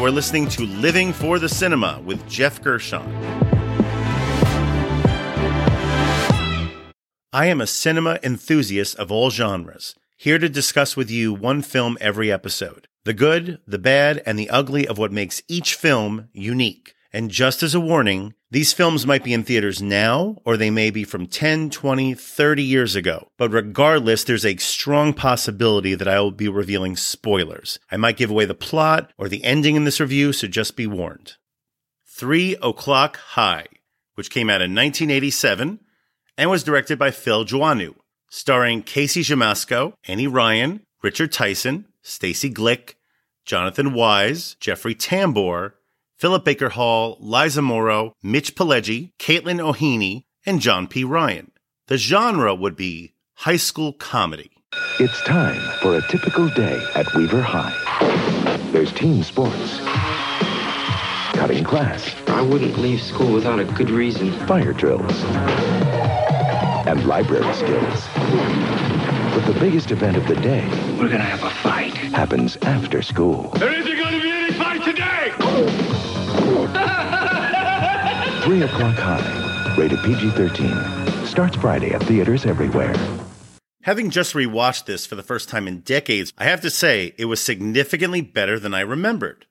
You are listening to Living for the Cinema with Geoff Gershon. I am a cinema enthusiast of all genres, here to discuss with you one film every episode the good, the bad, and the ugly of what makes each film unique. And just as a warning, these films might be in theaters now, or they may be from 10, 20, 30 years ago. But regardless, there's a strong possibility that I will be revealing spoilers. I might give away the plot or the ending in this review, so just be warned. Three O'Clock High, which came out in 1987 and was directed by Phil Joanou, starring Casey Siemaszko, Annie Ryan, Richard Tyson, Stacey Glick, Jonathan Wise, Jeffrey Tambor, Philip Baker Hall, Liza Morrow, Mitch Pileggi, Caitlin O'Heaney, and John P. Ryan. The genre would be high school comedy. It's time for a typical day at Weaver High. There's team sports, cutting class, I wouldn't leave school without a good reason. fire drills, and library skills. But the biggest event of the day We're gonna have a fight. happens after school. There isn't going to 3 o'clock high. Rated PG-13. Starts Friday at theaters everywhere. Having just rewatched this for the first time in decades, I have to say it was significantly better than I remembered.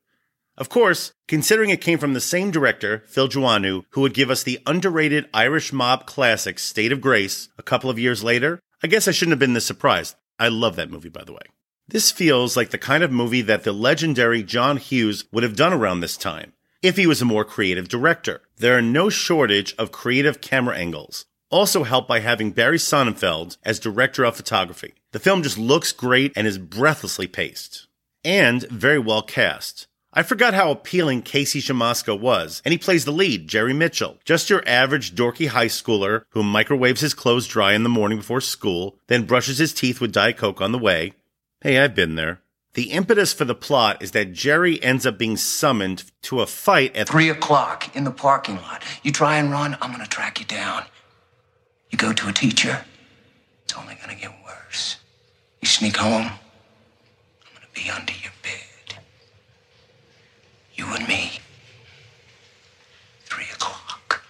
Of course, considering it came from the same director, Phil Joanou, who would give us the underrated Irish mob classic State of Grace a couple of years later, I guess I shouldn't have been this surprised. I love that movie, by the way. This feels like the kind of movie that the legendary John Hughes would have done around this time, if he was a more creative director. There are no shortage of creative camera angles, also helped by having Barry Sonnenfeld as director of photography. The film just looks great and is breathlessly paced. And very well cast. I forgot how appealing Casey Siemaszko was, and he plays the lead, Jerry Mitchell. Just your average dorky high schooler who microwaves his clothes dry in the morning before school, then brushes his teeth with Diet Coke on the way. Hey, I've been there. The impetus for the plot is that Jerry ends up being summoned to a fight at Three o'clock in the parking lot. You try and run, I'm gonna track you down. You go to a teacher, it's only gonna get worse. You sneak home, I'm gonna be under your bed. You and me. Three o'clock.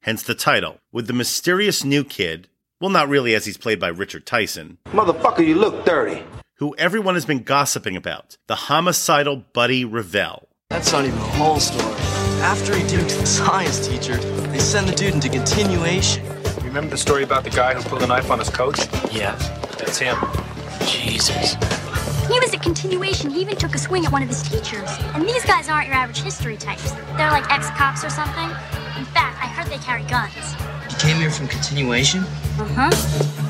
hence the title, with the mysterious new kid, well, not really as he's played by Richard Tyson, Motherfucker, you look dirty. Who everyone has been gossiping about, the homicidal Buddy Revell. That's not even the whole story. After he duped the science teacher, they send the dude into continuation. Remember the story about the guy who pulled a knife on his coach? Yeah. That's him. Jesus. He was a continuation. He even took a swing at one of his teachers. And these guys aren't your average history types. They're like ex-cops or something. In fact, I heard they carry guns. He came here from continuation? Uh-huh.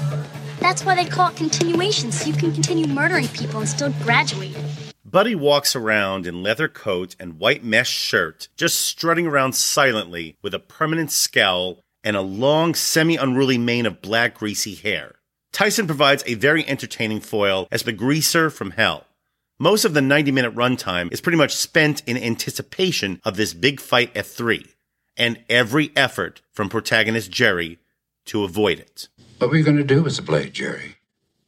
That's why they call it continuation, so you can continue murdering people and still graduate. Buddy walks around in leather coat and white mesh shirt, just strutting around silently with a permanent scowl and a long, semi unruly mane of black, greasy hair. Tyson provides a very entertaining foil as the greaser from hell. Most of the 90 minute runtime is pretty much spent in anticipation of this big fight at 3, and every effort from protagonist Jerry to avoid it. What were you going to do with the blade, Jerry?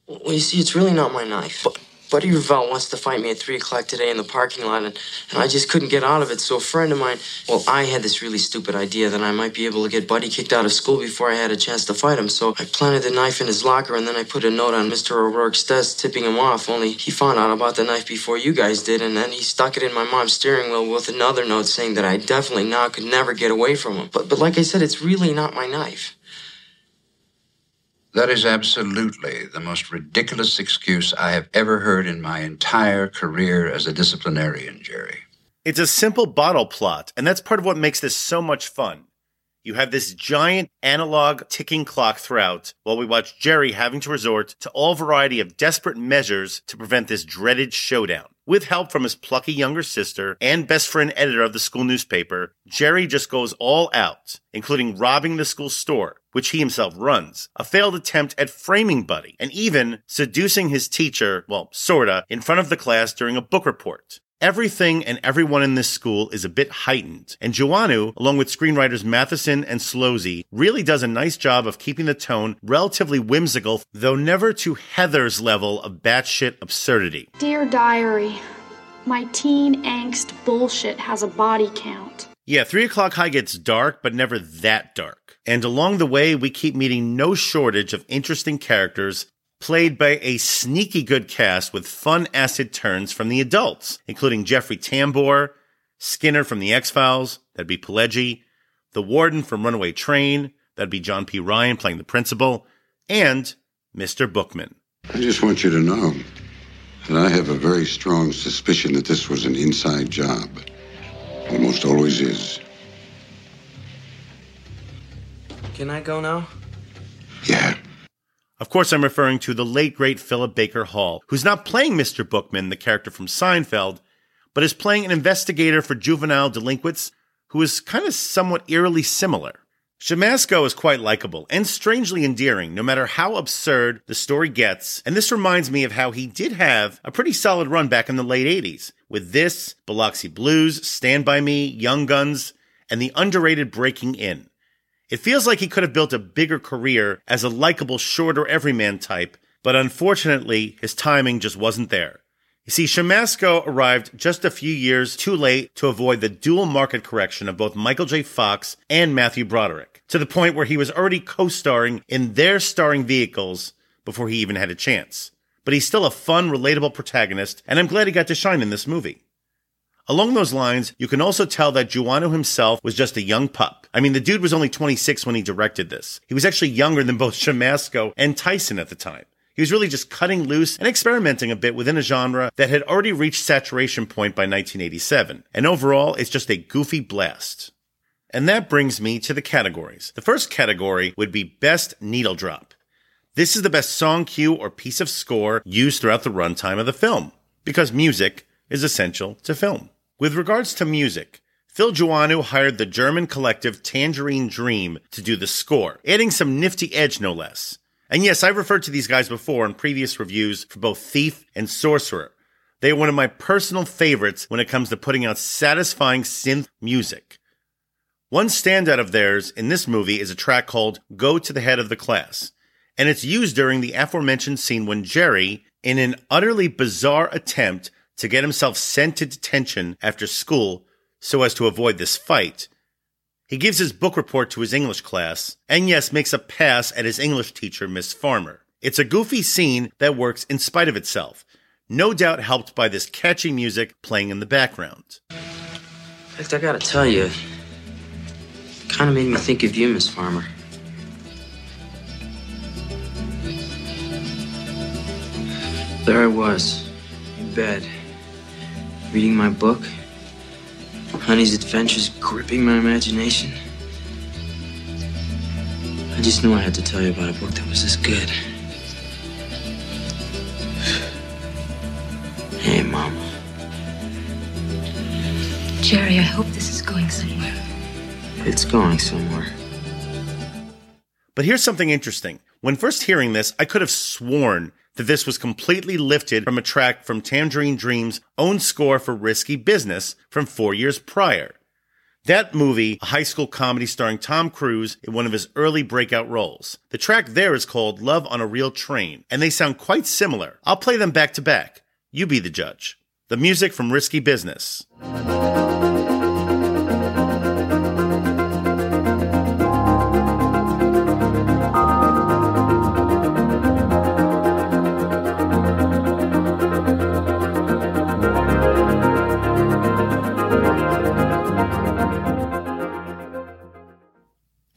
Well, you see, it's really not my knife. But Buddy Revell wants to fight me at 3 o'clock today in the parking lot, and, and I just couldn't get out of it. So a friend of mine, well, I had this really stupid idea that I might be able to get Buddy kicked out of school before I had a chance to fight him. So I planted the knife in his locker, and then I put a note on Mr. O'Rourke's desk tipping him off, only he found out about the knife before you guys did, and then he stuck it in my mom's steering wheel with another note saying that I definitely now could never get away from him. But, but like I said, it's really not my knife. That is absolutely the most ridiculous excuse I have ever heard in my entire career as a disciplinarian, Jerry. It's a simple bottle plot, and that's part of what makes this so much fun. You have this giant analog ticking clock throughout, while we watch Jerry having to resort to all variety of desperate measures to prevent this dreaded showdown. With help from his plucky younger sister and best friend editor of the school newspaper, Jerry just goes all out, including robbing the school store, which he himself runs, a failed attempt at framing Buddy, and even seducing his teacher, well, sorta, in front of the class during a book report. Everything and everyone in this school is a bit heightened, and Joanou, along with screenwriters Matheson and Szollosi, really does a nice job of keeping the tone relatively whimsical, though never to Heather's level of batshit absurdity. Dear Diary, my teen angst bullshit has a body count. Yeah, 3 o'clock high gets dark, but never that dark. And along the way, we keep meeting no shortage of interesting characters played by a sneaky good cast with fun acid turns from the adults, including Jeffrey Tambor, Skinner from The X Files, that'd be Pileggi, the warden from Runaway Train, that'd be John P. Ryan playing the principal, and Mr. Bookman. I just want you to know that I have a very strong suspicion that this was an inside job. Almost always is. Can I go now? Yeah. Of course, I'm referring to the late great Philip Baker Hall, who's not playing Mr. Bookman, the character from Seinfeld, but is playing an investigator for juvenile delinquents who is kind of somewhat eerily similar. Siemaszko is quite likable and strangely endearing, no matter how absurd the story gets, and this reminds me of how he did have a pretty solid run back in the late 80s, with this, Biloxi Blues, Stand By Me, Young Guns, and the underrated Breaking In. It feels like he could have built a bigger career as a likable, shorter everyman type, but unfortunately, his timing just wasn't there. You see, Siemaszko arrived just a few years too late to avoid the dual market correction of both Michael J. Fox and Matthew Broderick, to the point where he was already co-starring in their starring vehicles before he even had a chance. But he's still a fun, relatable protagonist, and I'm glad he got to shine in this movie. Along those lines, you can also tell that Joanou himself was just a young pup. I mean, the dude was only 26 when he directed this. He was actually younger than both Siemaszko and Tyson at the time. He was really just cutting loose and experimenting a bit within a genre that had already reached saturation point by 1987. And overall, it's just a goofy blast. And that brings me to the categories. The first category would be Best Needle Drop. This is the best song cue or piece of score used throughout the runtime of the film, because music is essential to film. With regards to music, Phil Joanou hired the German collective Tangerine Dream to do the score, adding some nifty edge no less. And yes, I've referred to these guys before in previous reviews for both Thief and Sorcerer. They are one of my personal favorites when it comes to putting out satisfying synth music. One standout of theirs in this movie is a track called Go to the Head of the Class, and it's used during the aforementioned scene when Jerry, in an utterly bizarre attempt to get himself sent to detention after school so as to avoid this fight, he gives his book report to his English class, and yes, makes a pass at his English teacher, Miss Farmer. It's a goofy scene that works in spite of itself, no doubt helped by this catchy music playing in the background. In fact, I gotta tell you, it kind of made me think of you, Miss Farmer. There I was, in bed, reading my book. Honey's adventures gripping my imagination. I just knew I had to tell you about a book that was this good. Hey, Mom. Jerry, I hope this is going somewhere. It's going somewhere. But here's something interesting. When first hearing this, I could have sworn that this was completely lifted from a track from Tangerine Dream's own score for Risky Business from four years prior. That movie, a high school comedy starring Tom Cruise in one of his early breakout roles. The track there is called Love on a Real Train, and they sound quite similar. I'll play them back to back. You be the judge. The music from Risky Business.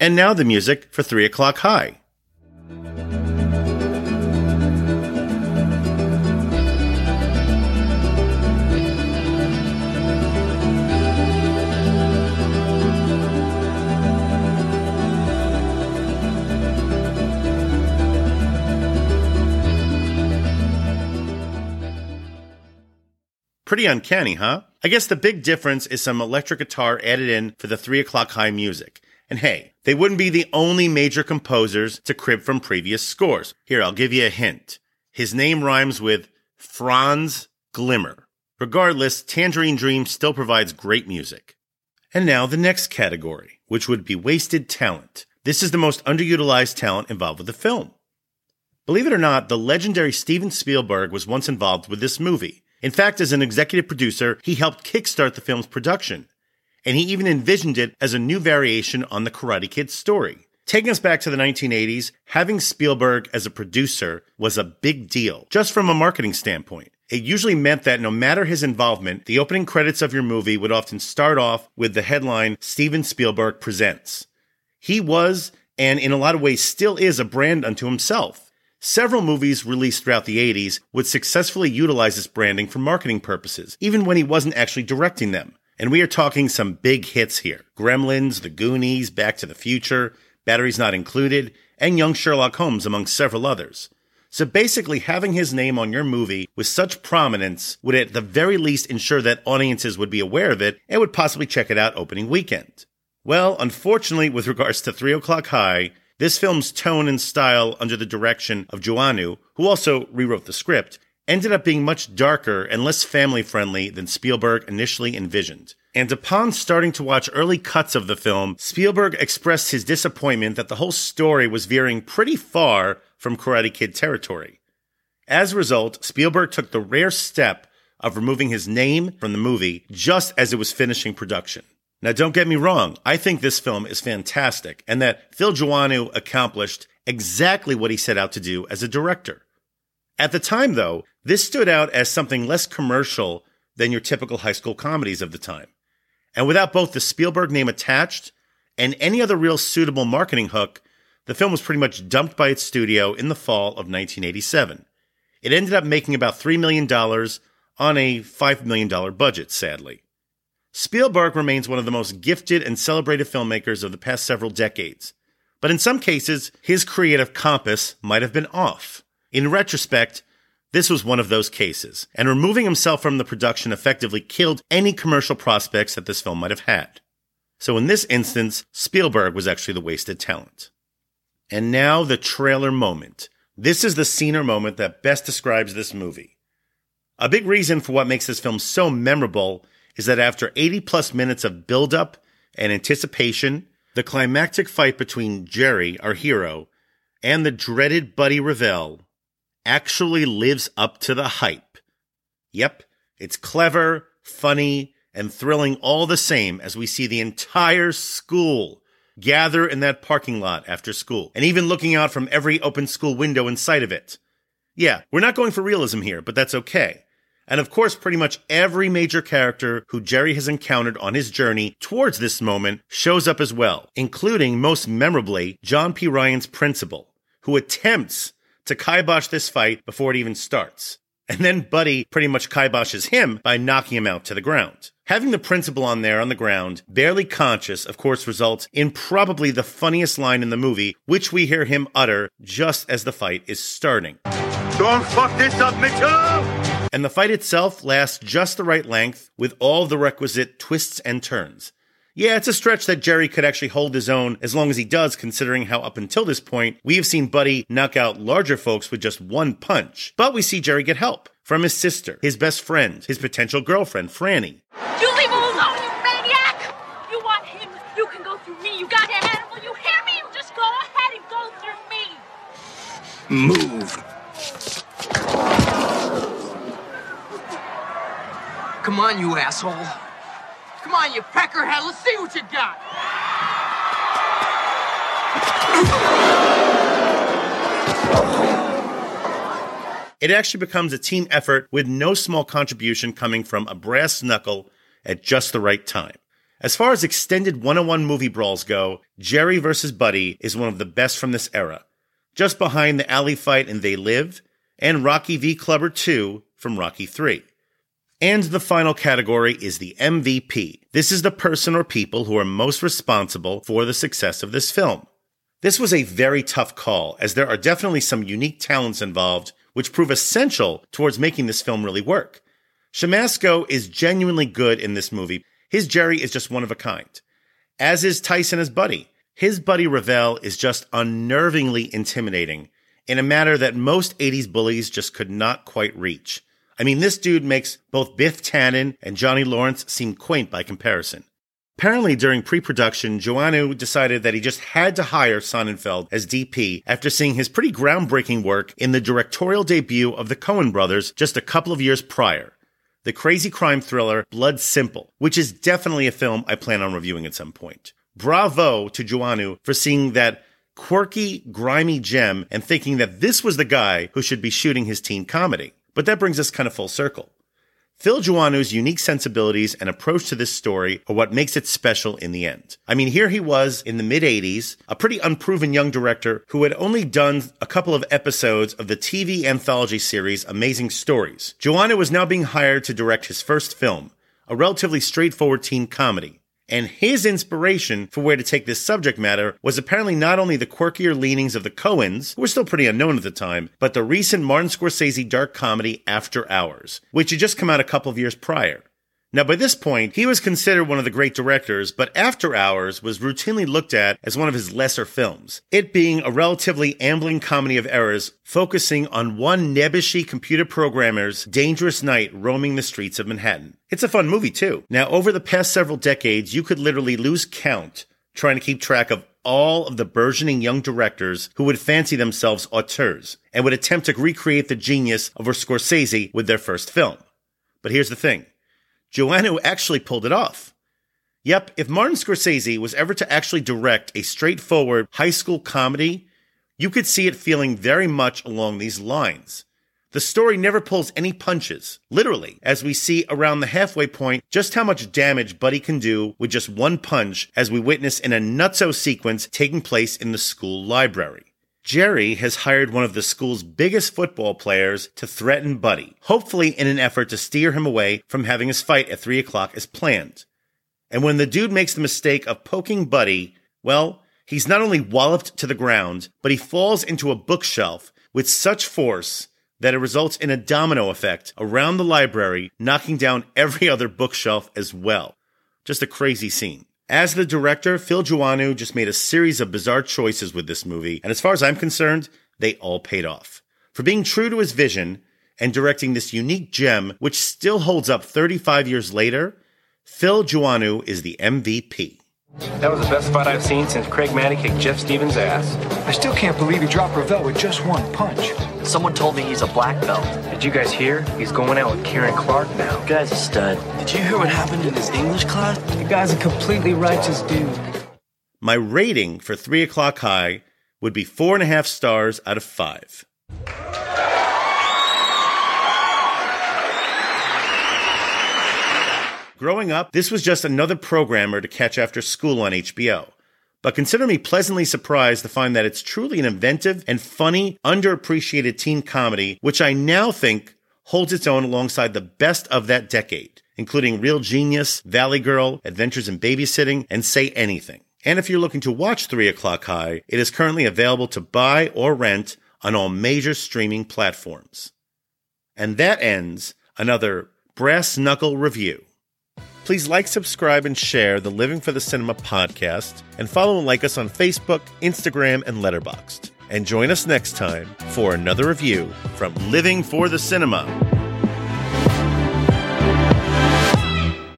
And now the music for 3 o'clock high. Pretty uncanny, huh? I guess the big difference is some electric guitar added in for the 3 o'clock high music. And hey, they wouldn't be the only major composers to crib from previous scores. Here, I'll give you a hint. His name rhymes with Franz Glimmer. Regardless, Tangerine Dream still provides great music. And now the next category, which would be wasted talent. This is the most underutilized talent involved with the film. Believe it or not, the legendary Steven Spielberg was once involved with this movie, In fact, as an executive producer, he helped kickstart the film's production. And he even envisioned it as a new variation on the Karate Kid story. Taking us back to the 1980s, having Spielberg as a producer was a big deal, just from a marketing standpoint. It usually meant that no matter his involvement, the opening credits of your movie would often start off with the headline Steven Spielberg Presents. He was, and in a lot of ways still is, a brand unto himself. Several movies released throughout the 80s would successfully utilize this branding for marketing purposes, even when he wasn't actually directing them. And we are talking some big hits here Gremlins, The Goonies, Back to the Future, Batteries Not Included, and Young Sherlock Holmes, among several others. So basically, having his name on your movie with such prominence would at the very least ensure that audiences would be aware of it and would possibly check it out opening weekend. Well, unfortunately, with regards to 3 O'Clock High, this film's tone and style under the direction of Joanou, who also rewrote the script, ended up being much darker and less family friendly than Spielberg initially envisioned. And upon starting to watch early cuts of the film, Spielberg expressed his disappointment that the whole story was veering pretty far from Karate Kid territory. As a result, Spielberg took the rare step of removing his name from the movie just as it was finishing production. Now, don't get me wrong, I think this film is fantastic and that Phil Joanou accomplished exactly what he set out to do as a director. At the time, though, this stood out as something less commercial than your typical high school comedies of the time. And without both the Spielberg name attached and any other real suitable marketing hook, the film was pretty much dumped by its studio in the fall of 1987. It ended up making about $3 million on a $5 million budget, sadly. Spielberg remains one of the most gifted and celebrated filmmakers of the past several decades. But in some cases, his creative compass might have been off. In retrospect, this was one of those cases, and removing himself from the production effectively killed any commercial prospects that this film might have had. So in this instance, Spielberg was actually the wasted talent. And now the trailer moment. This is the scene or moment that best describes this movie. A big reason for what makes this film so memorable is that after 80 plus minutes of build-up and anticipation, the climactic fight between Jerry, our hero, and the dreaded Buddy Revell actually lives up to the hype. Yep, it's clever, funny, and thrilling all the same as we see the entire school gather in that parking lot after school, and even looking out from every open school window in sight of it. Yeah, we're not going for realism here, but that's okay. And of course, pretty much every major character who Jerry has encountered on his journey towards this moment shows up as well, including most memorably John P. Ryan's principal, who attempts to kibosh this fight before it even starts. And then Buddy pretty much kiboshes him by knocking him out to the ground. Having the principal on there on the ground, barely conscious, of course, results in probably the funniest line in the movie, which we hear him utter just as the fight is starting. Don't fuck this up, Mitchell! And the fight itself lasts just the right length with all the requisite twists and turns. Yeah, it's a stretch that Jerry could actually hold his own as long as he does, considering how up until this point, we have seen Buddy knock out larger folks with just one punch. But we see Jerry get help from his sister, his best friend, his potential girlfriend, Franny. You leave him alone, you maniac! You want him, you can go through me. You got an animal, you hear me? You just go ahead and go through me. Move. Come on, you asshole. Come on, you peckerhead, let's see what you got. It actually becomes a team effort with no small contribution coming from a brass knuckle at just the right time. As far as extended one-on-one movie brawls go, Jerry vs. Buddy is one of the best from this era, just behind the alley fight in They Live and Rocky v. Clubber 2 from Rocky 3. And the final category is the MVP. This is the person or people who are most responsible for the success of this film. This was a very tough call, as there are definitely some unique talents involved, which prove essential towards making this film really work. Siemaszko is genuinely good in this movie. His Jerry is just one of a kind. As is Tyson as Buddy. His Buddy Revell is just unnervingly intimidating in a manner that most 80s bullies just could not quite reach. I mean, this dude makes both Biff Tannen and Johnny Lawrence seem quaint by comparison. Apparently, during pre-production, Joanou decided that he just had to hire Sonnenfeld as DP after seeing his pretty groundbreaking work in the directorial debut of the Coen brothers just a couple of years prior. the crazy crime thriller Blood Simple, which is definitely a film I plan on reviewing at some point. Bravo to Joanou for seeing that quirky, grimy gem and thinking that this was the guy who should be shooting his teen comedy. But that brings us kind of full circle. Phil Joanou's unique sensibilities and approach to this story are what makes it special in the end. I mean, here he was in the mid 80s, a pretty unproven young director who had only done a couple of episodes of the TV anthology series Amazing Stories. Joanou was now being hired to direct his first film, a relatively straightforward teen comedy. And his inspiration for where to take this subject matter was apparently not only the quirkier leanings of the Coens, who were still pretty unknown at the time, but the recent Martin Scorsese dark comedy After Hours, which had just come out a couple of years prior. Now, by this point, he was considered one of the great directors, but After Hours was routinely looked at as one of his lesser films, it being a relatively ambling comedy of errors focusing on one nebbishy computer programmer's dangerous night roaming the streets of Manhattan. It's a fun movie, too. Now, over the past several decades, you could literally lose count trying to keep track of all of the burgeoning young directors who would fancy themselves auteurs and would attempt to recreate the genius of Scorsese with their first film. But here's the thing. Joanou actually pulled it off. Yep, if Martin Scorsese was ever to actually direct a straightforward high school comedy, you could see it feeling very much along these lines. The story never pulls any punches, literally, as we see around the halfway point just how much damage Buddy can do with just one punch, as we witness in a nutso sequence taking place in the school library. Jerry has hired one of the school's biggest football players to threaten Buddy, hopefully in an effort to steer him away from having his fight at 3 o'clock as planned. And when the dude makes the mistake of poking Buddy, well, he's not only walloped to the ground, but he falls into a bookshelf with such force that it results in a domino effect around the library, knocking down every other bookshelf as well. Just a crazy scene. As the director, Phil Joanou just made a series of bizarre choices with this movie, and as far as I'm concerned, they all paid off. For being true to his vision and directing this unique gem, which still holds up 35 years later, Phil Joanou is the MVP. That was the best fight I've seen since Craig Manny kicked Jeff Stevens' ass. I still can't believe he dropped Revell with just one punch. Someone told me he's a black belt. Did you guys hear? He's going out with Kieran Clark now. The guy's a stud. Did you hear what happened in his English class? The guy's a completely righteous dude. My rating for 3 o'clock high would be four and a half stars out of five. Growing up, this was just another programmer to catch after school on HBO. But consider me pleasantly surprised to find that it's truly an inventive and funny, underappreciated teen comedy, which I now think holds its own alongside the best of that decade, including Real Genius, Valley Girl, Adventures in Babysitting, and Say Anything. And if you're looking to watch 3 O'Clock High, it is currently available to buy or rent on all major streaming platforms. And that ends another Brass Knuckle review. Please like, subscribe, and share the Living for the Cinema podcast, and follow and like us on Facebook, Instagram, and Letterboxd. And join us next time for another review from Living for the Cinema.